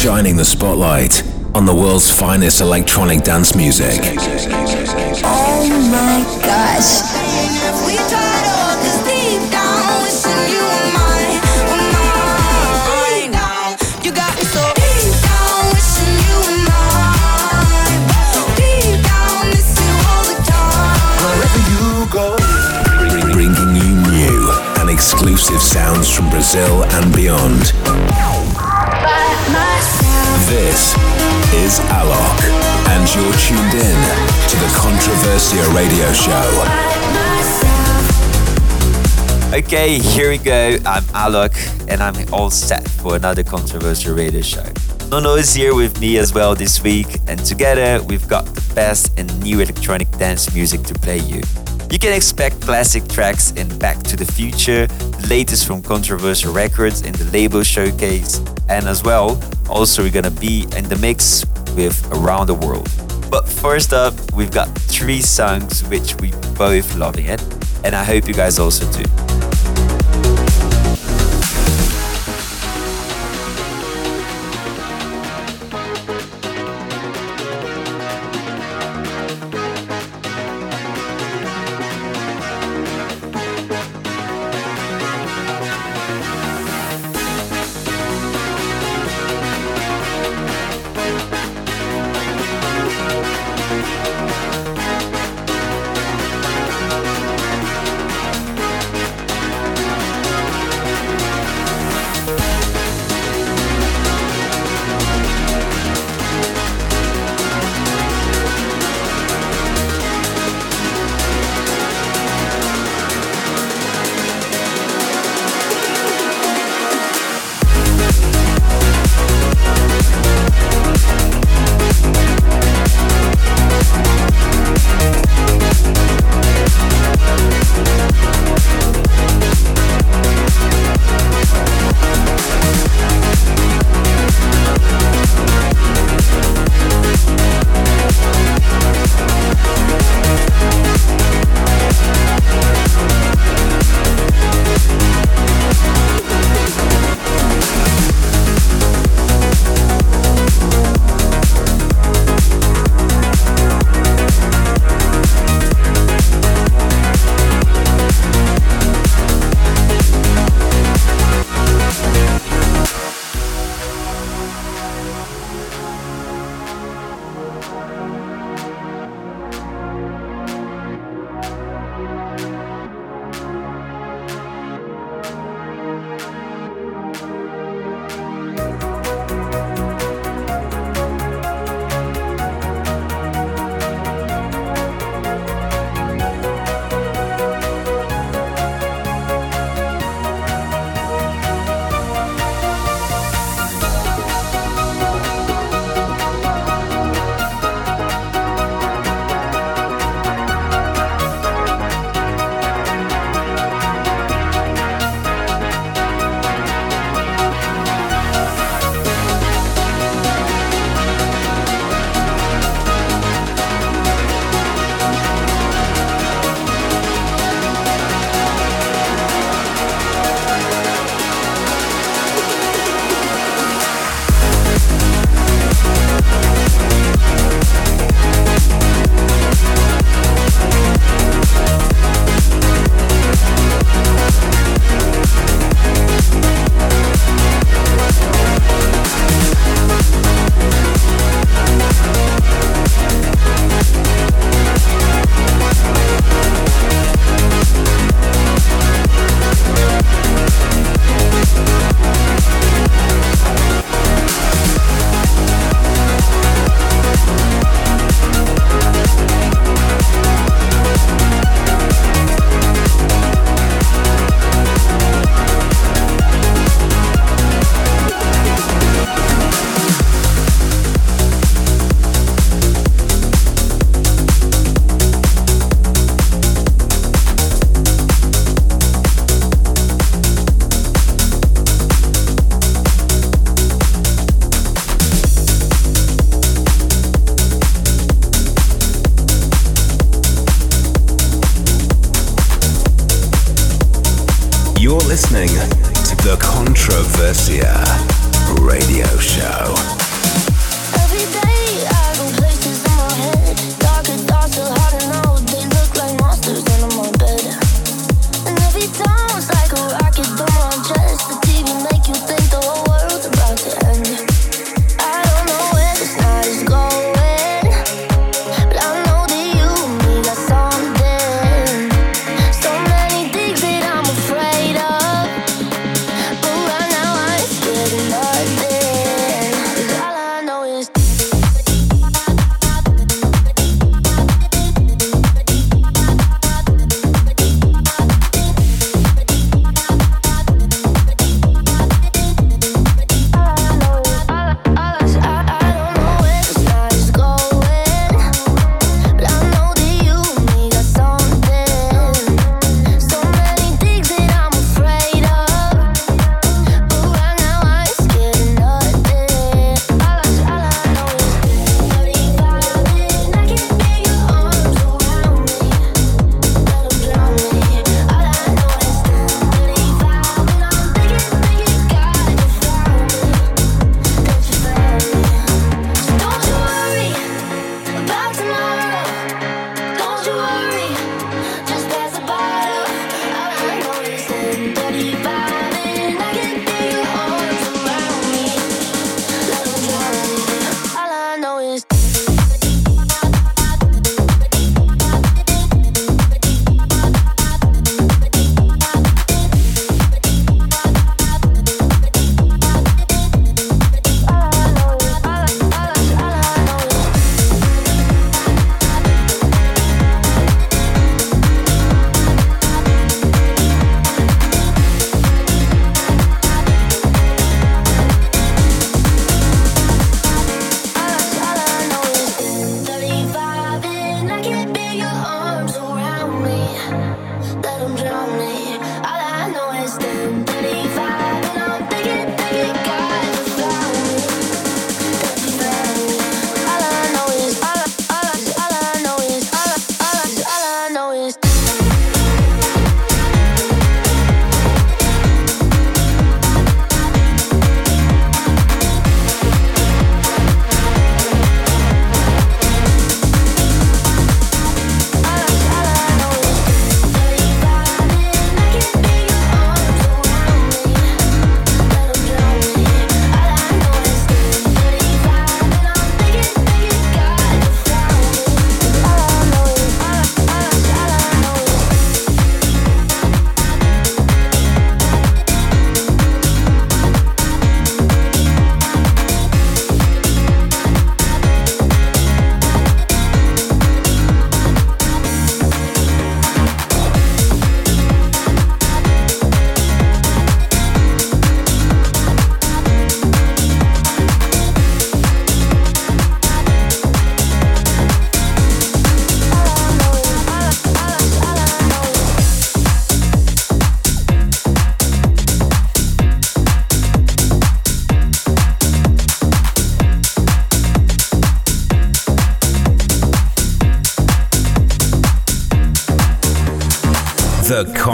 shining the spotlight on the world's finest electronic dance music. Oh my gosh. We're bringing you new and exclusive sounds from Brazil and beyond. This is Alok, and you're tuned in to the Controversia radio show. Okay, here we go. I'm Alok, and I'm all set for another Controversia radio show. Nono is here with me as well this week, and together we've got the best and new electronic dance music to play you. You can expect classic tracks in Back to the Future, the latest from Controversia Records in the label showcase, and as well, also we're gonna be in the mix with Around the World. But first up, we've got three songs which we both loving it, and I hope you guys also do.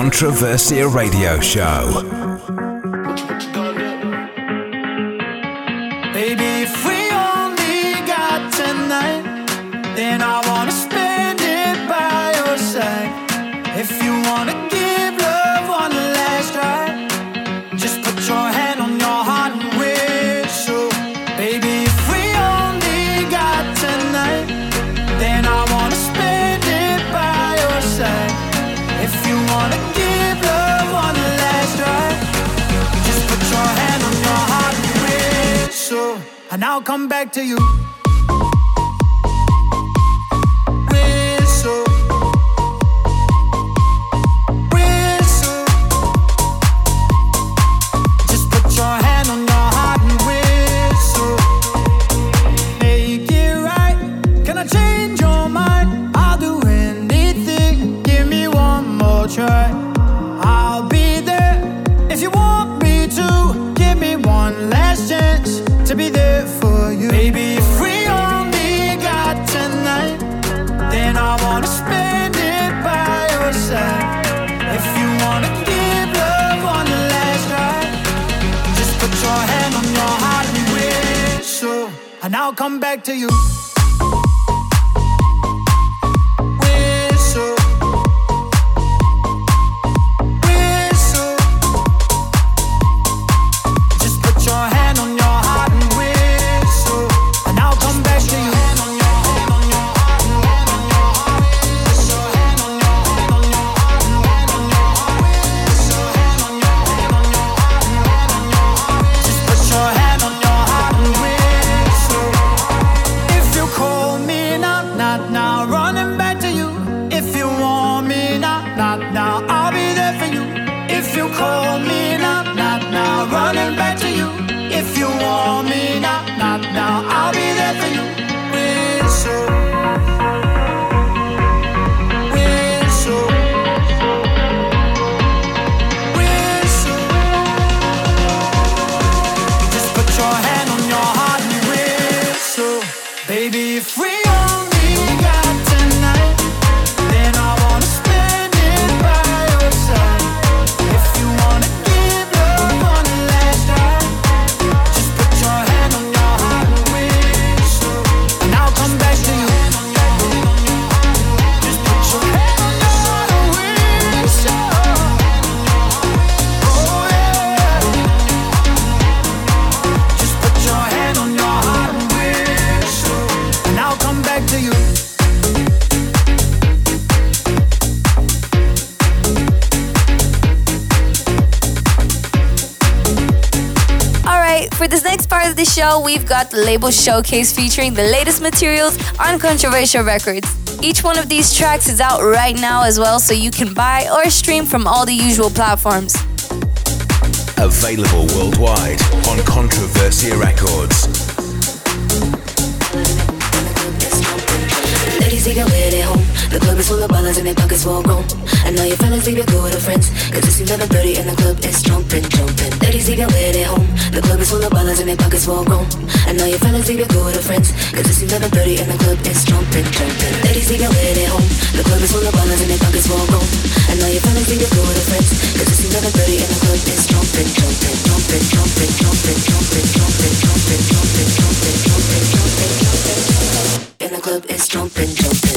Controversia Radio Show. Show, we've got the label showcase featuring the latest materials on Controversia Records. Each one of these tracks is out right now as well, so you can buy or stream from all the usual platforms. Available worldwide on Controversia Records. Ladies, leave your lid at home. The club is full of ballers and their pockets full grown. I know your fellas leave your good friends. Cause it's 11.30 and the club is jumping, jumping. Ladies, your lid at home. The club is full of ballers and their pockets full grown. I know your fellas leave your good friends. Cause it's 11.30 and the club is jumping, jumping. Ladies, your lid at home. The club is full of ballers and their pockets full grown. I know your fellas leave your good friends. Cause it's 11.30 and the club is jumping, jumping, jumping, jumping, jumping, jumping, jumping, jumping, jumping, jumping, jumping, jumping, jumping. And the club is jumping, jumping.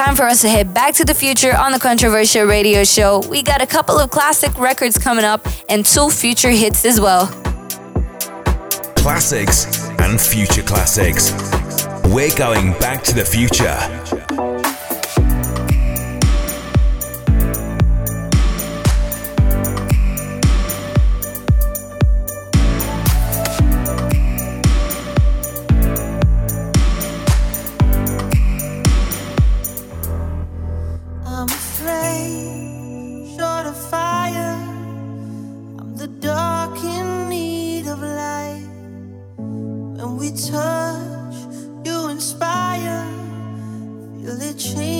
Time for us to head back to the future on the Controversia Radio Show. We got a couple of classic records coming up and two future hits as well. Classics and future classics. We're going back to the future. The change.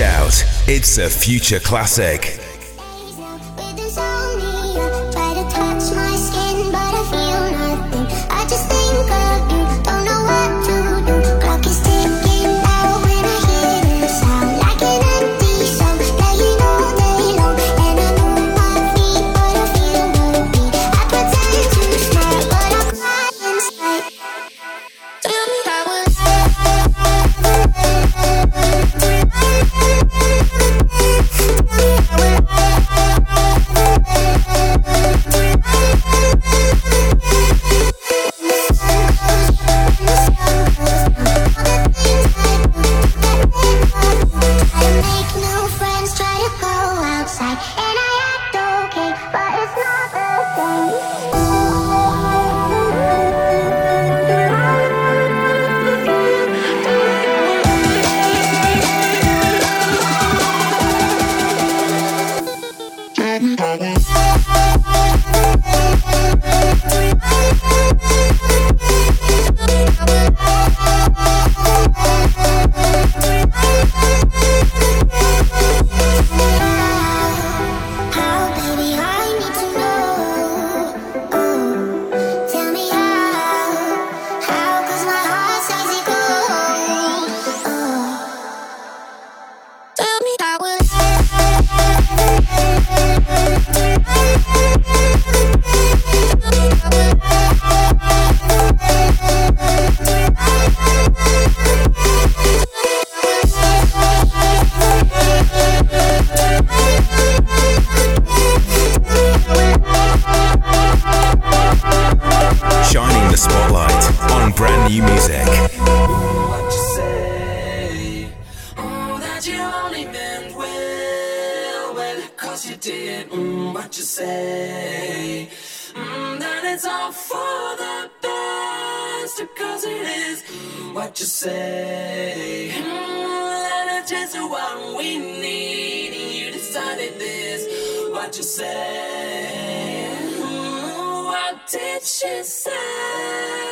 out. It's a future classic. music. you did what you say. That it's all for the because it is what you say. Mm, that it's just what we need, and you decided mm, this, mm, what you say. Mm, what did she say?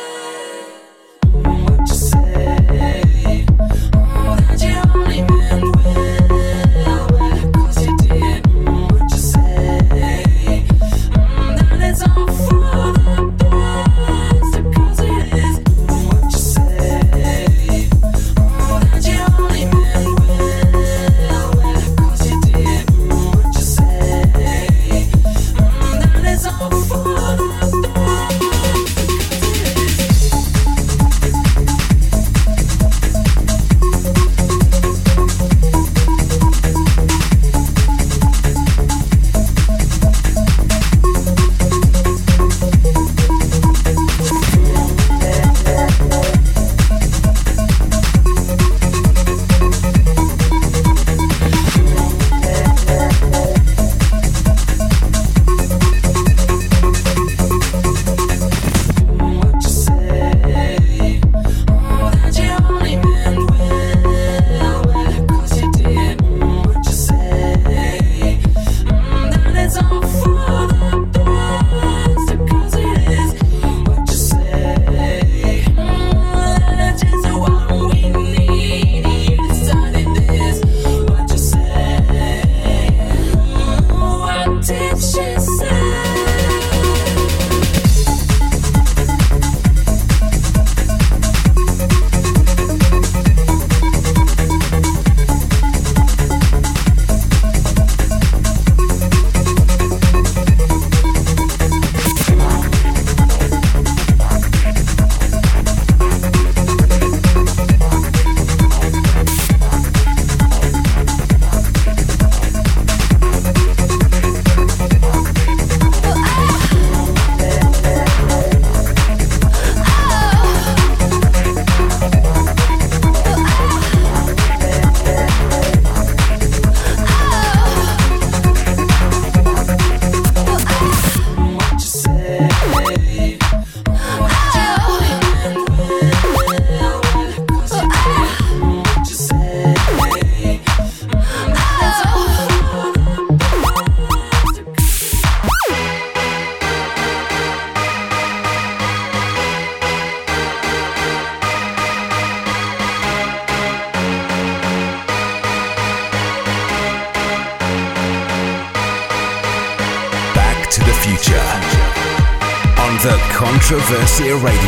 Controversia Radio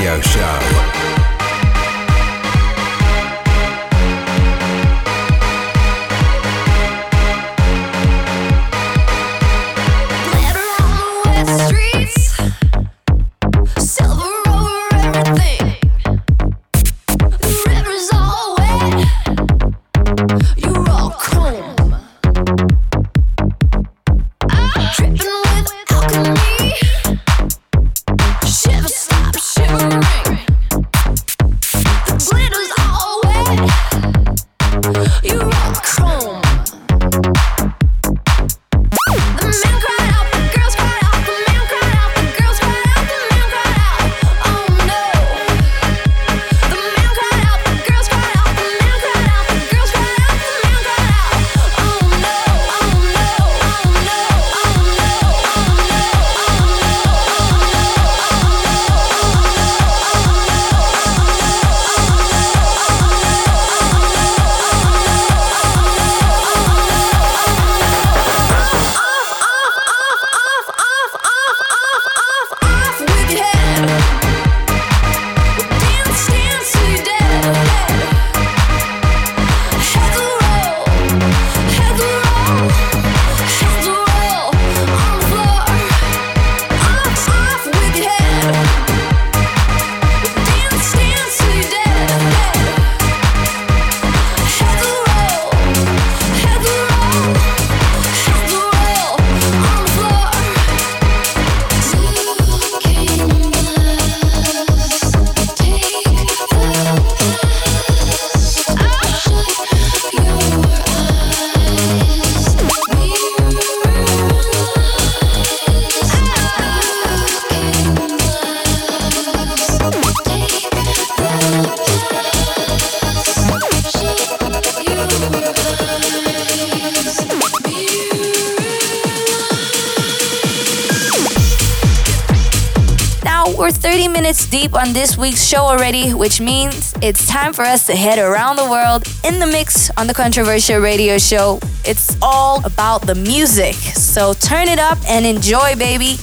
on this week's show already, which means it's time for us to head around the world in the mix on the Controversia Radio Show. It's all about the music, so turn it up and enjoy, baby.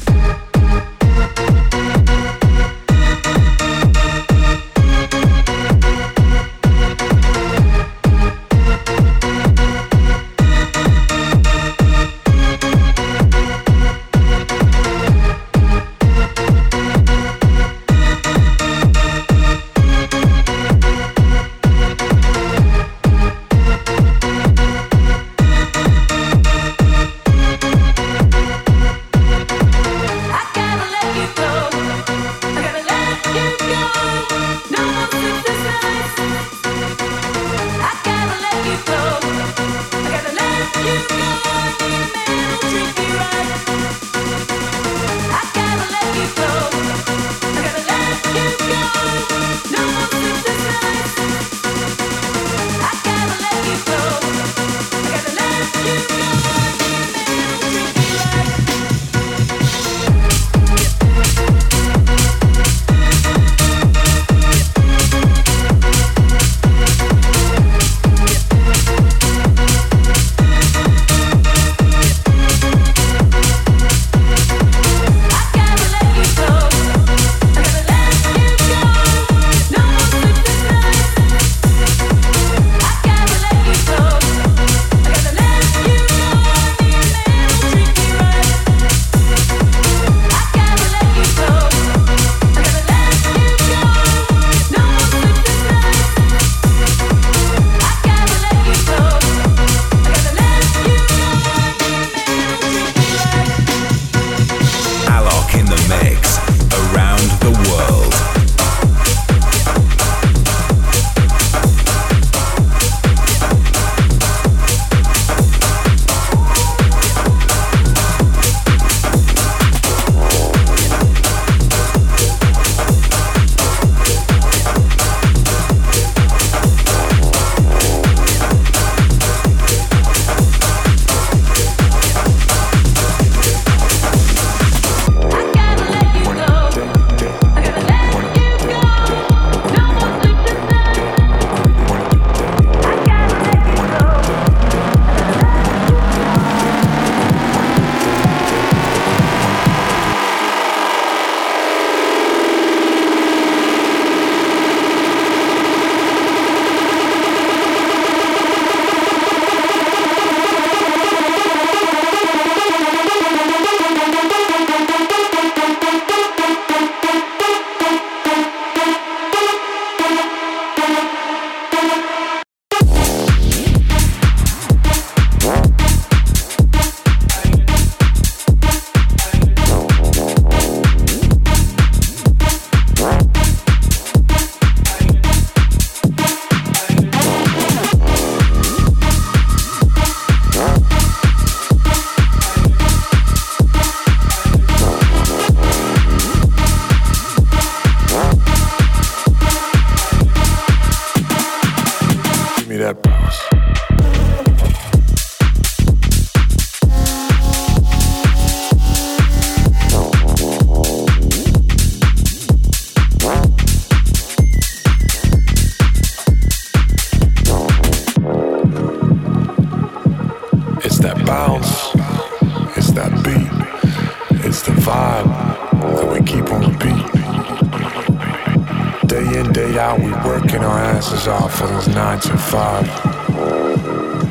Working our asses off for those nine to five.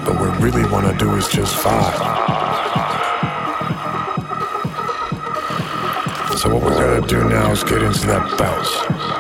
But what we really wanna do is just five. So what we're gonna do now is get into that bounce.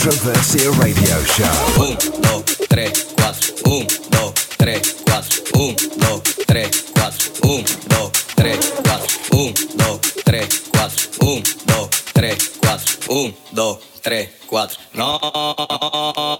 Controversia Radio Show. Um, dois, três, quatro. Um, dois, três, quatro. Um, dois, três, quatro. Um, dois, três, quatro. Um, dois, três, quatro. Um, dois, três, quatro. Um, dois, três, quatro. Não.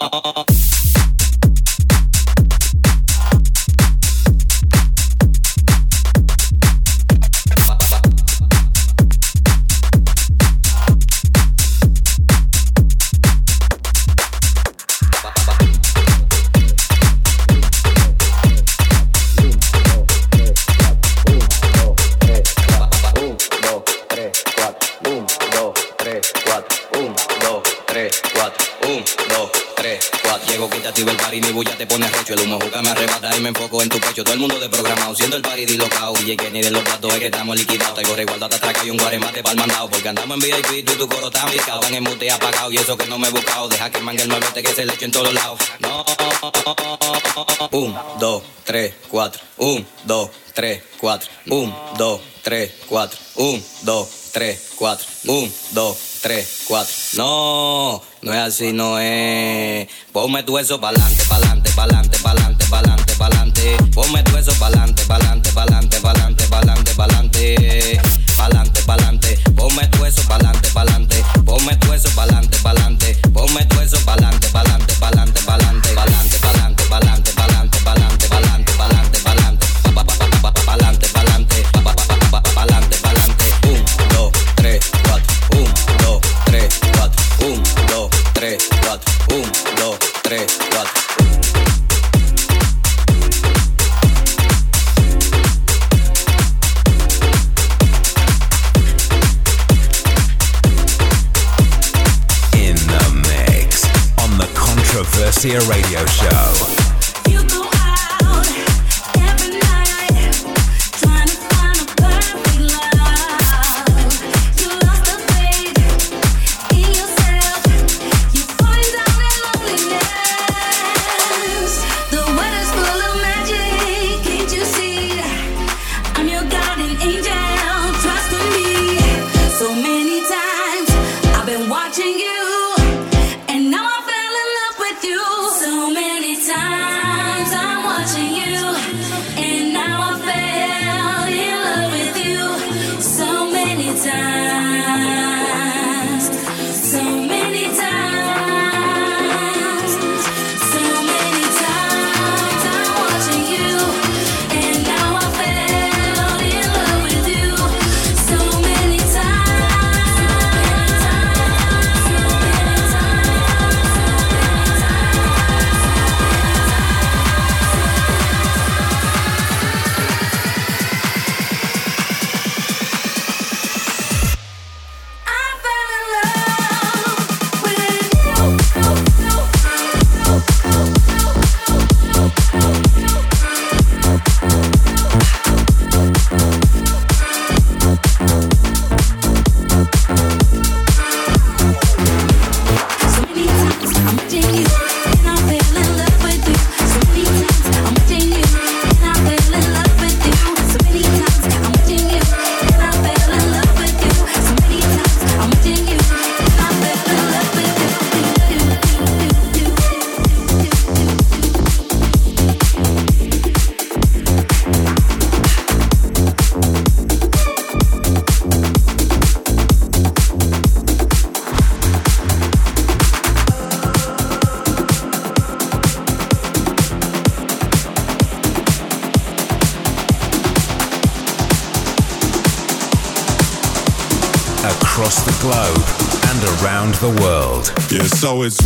3, 4. 1, 2, 3, 4. No. me enfoco en tu pecho. Todo el mundo de programado, siendo el party dislocado. Y que ni de los platos es que estamos liquidados. Te corre igual, atraca y un guaremate para el mandado. Porque andamos en VIP y tu coro está picado. Están en mute apagado y eso que no me he buscado. Deja que mangue el malvete que se le eche en todos lados. No. Un, dos, tres, cuatro. Un, dos, tres, cuatro. Un, dos, tres, cuatro. Un, dos, tres, cuatro. Un, dos, tres, cuatro. No, no es así, no es. Ponme tu eso pa'lante, pa'lante, pa'lante, pa'lante, pa'lante, pa'lante. Ponme tu eso pa'lante, pa'lante, pa'lante, pa'lante, pa'lante, pa'lante. Pa'lante, pa'lante. Ponme tu eso pa'lante, pa'lante. Ponme tu eso pa'lante, pa'lante. Ponme tu eso pa'lante, pa'lante, pa'lante, pa'lante, pa'lante, pa'lante, pa'lante. So it's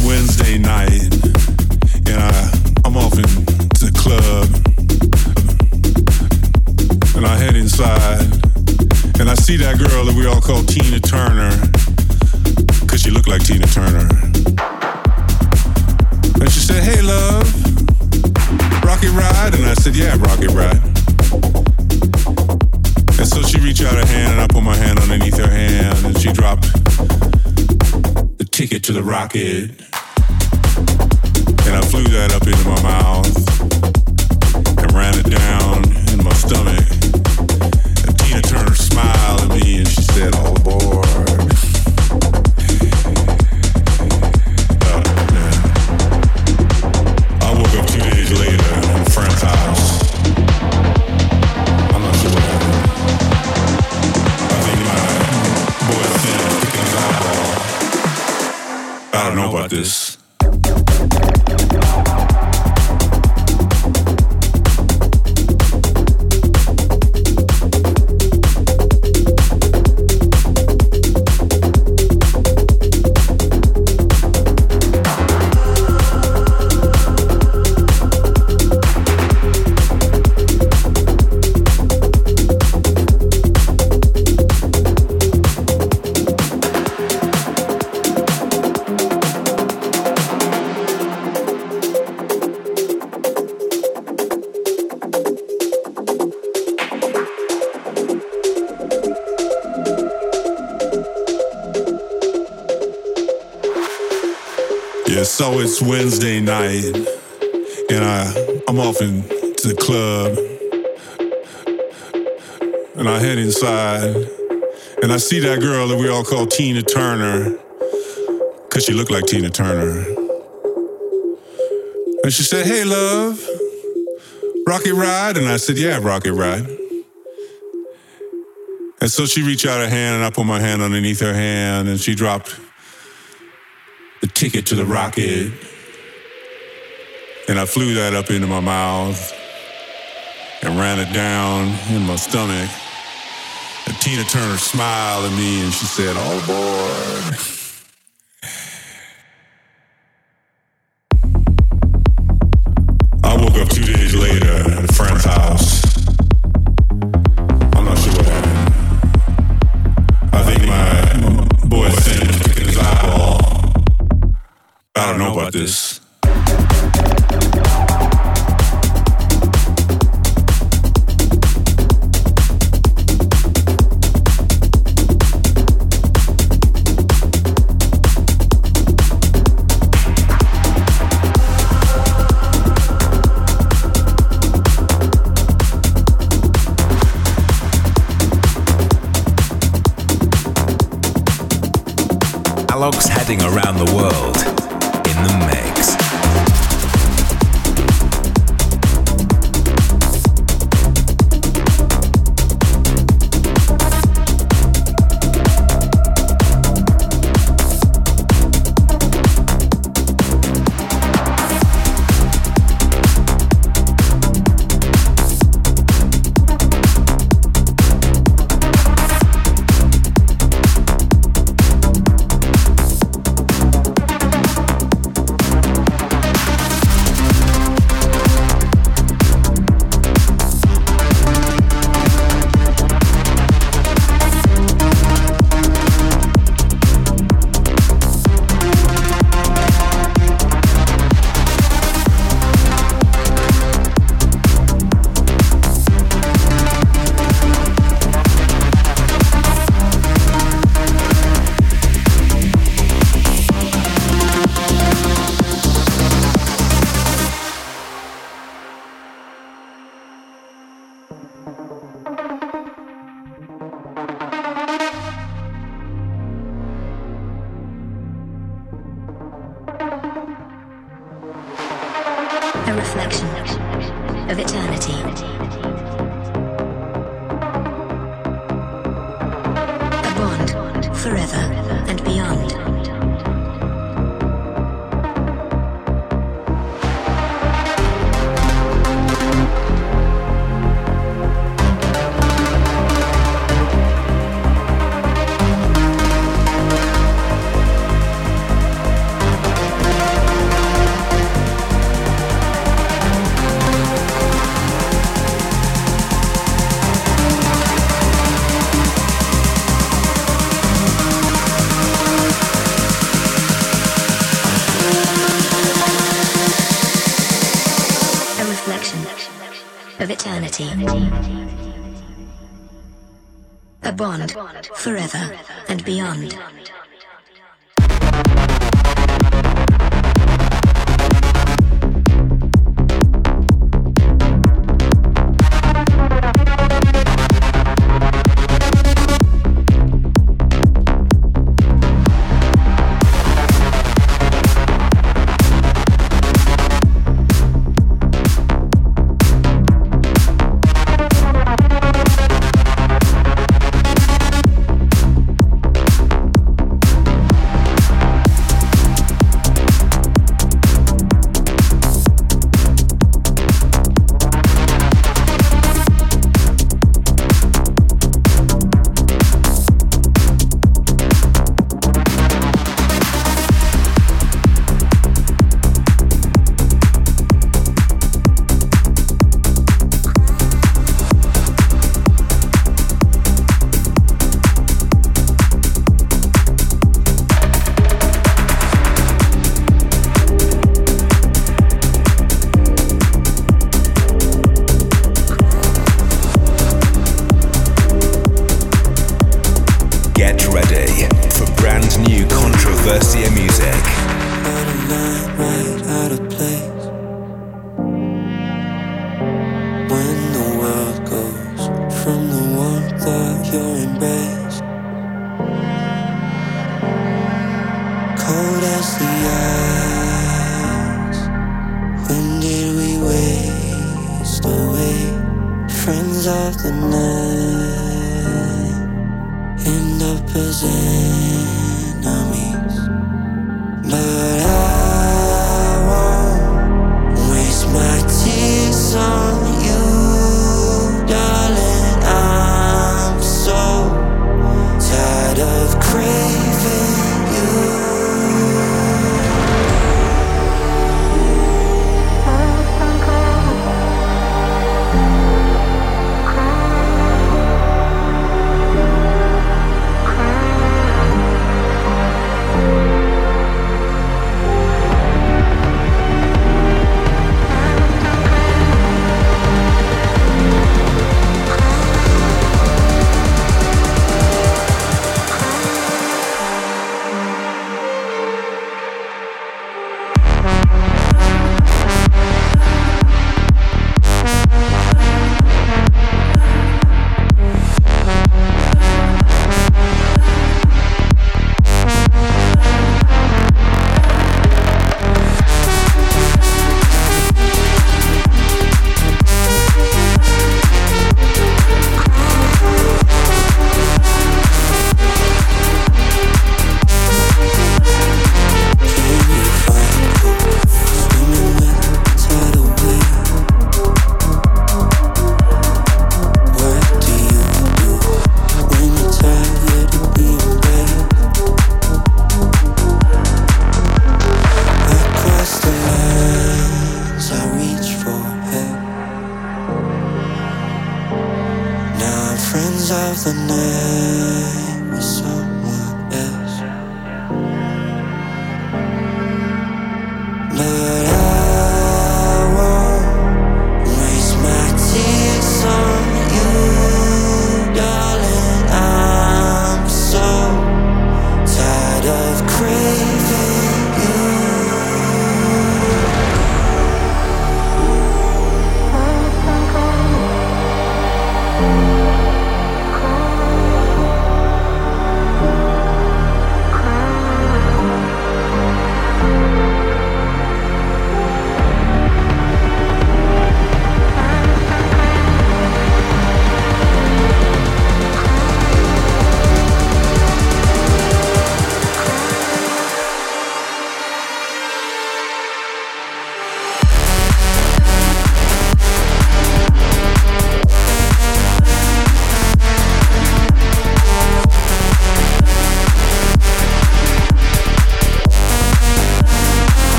it's Wednesday night, and I I'm off into the club, and I head inside, and I see that girl that we all call Tina Turner, cause she looked like Tina Turner. And she said, "Hey, love, rocket ride?" And I said, "Yeah, rocket ride." And so she reached out her hand, and I put my hand underneath her hand, and she dropped ticket to the rocket. And I flew that up into my mouth and ran it down in my stomach. And Tina Turner smiled at me and she said, oh, All aboard. Around the world forever and beyond. Get ready for brand new Controversia music. Out of line, right out of place. When the world goes from the warmth of your embrace, cold as the ice. When did we waste away? Friends of the night opposite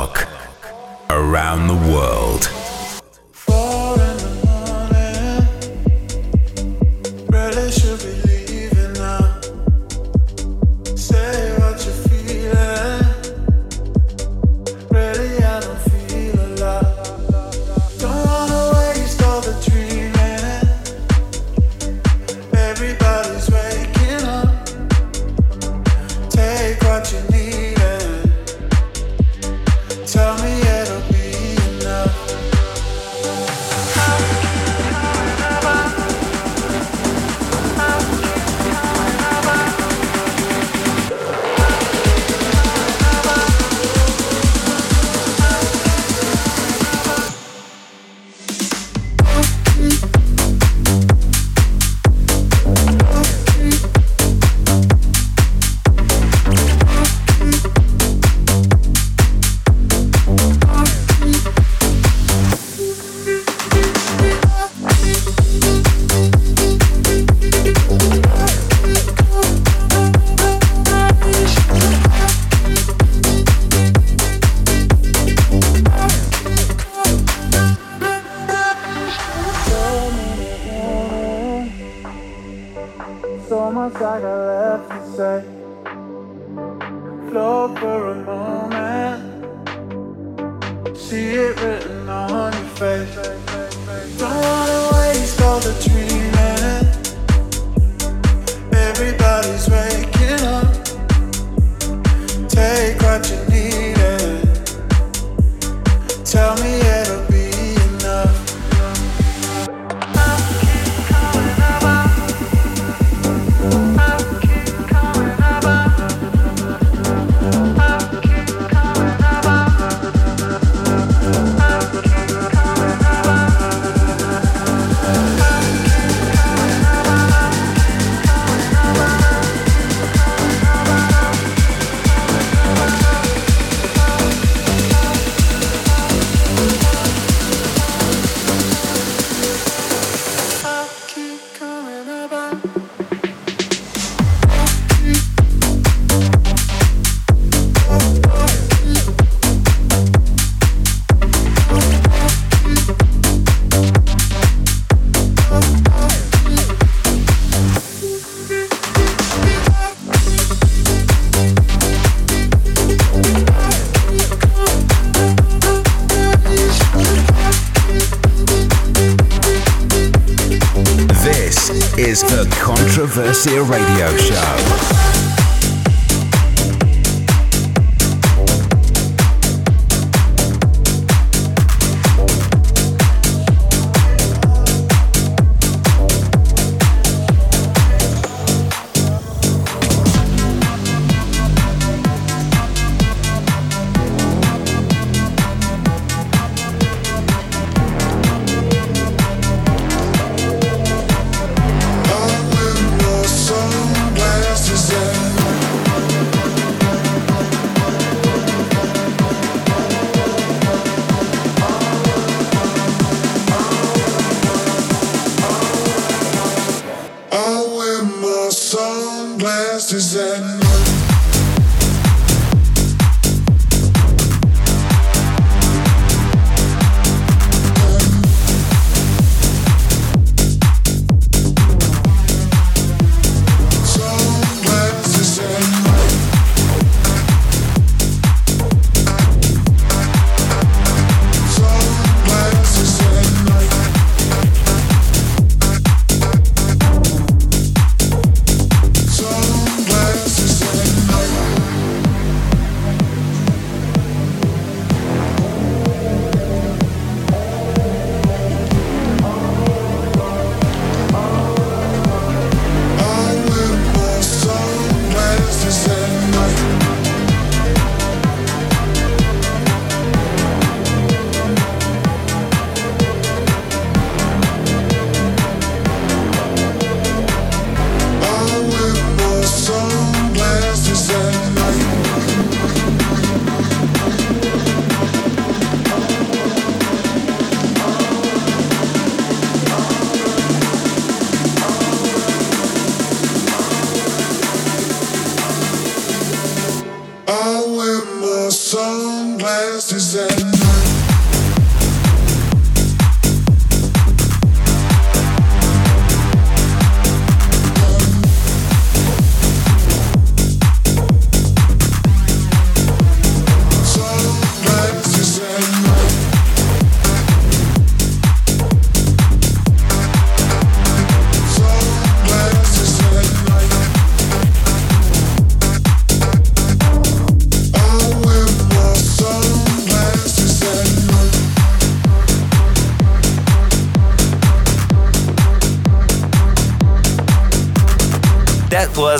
Rock. so much I got left to say. Flow for a moment, see it written on your face. Don't wanna waste all the dreaming. Everybody's waking up. Take what you need. Tell me. Yeah.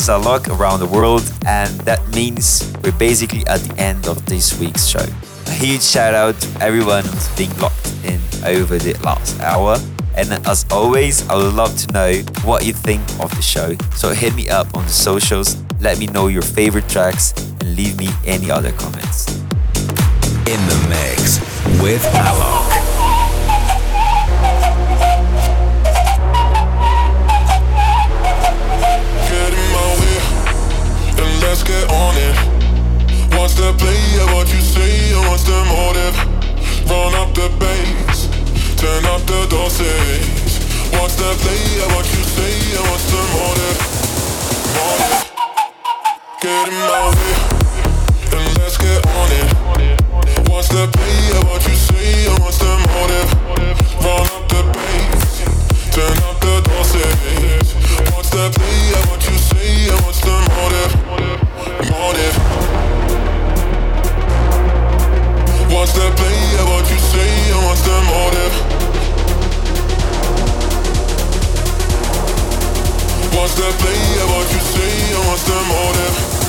That was Alok around the world, and that means we're basically at the end of this week's show. A huge shout out to everyone who's been locked in over the last hour. And as always, I would love to know what you think of the show. So hit me up on the socials, let me know your favorite tracks, and leave me any other comments. In the mix with Alok. Get on it. What's the play of what you say and what's the motive? Run up the bass, turn up the dosage. What's the play of what you say and what's the motive? Motive. Get in my way and let's get on it. What's the play of what you say and what's the motive? Run up the bass, turn up the dosage. What's the play of what you say and what's the? Motive. What's the play of what you say and what's the motive? What's the play of what you say and what's the? Motive.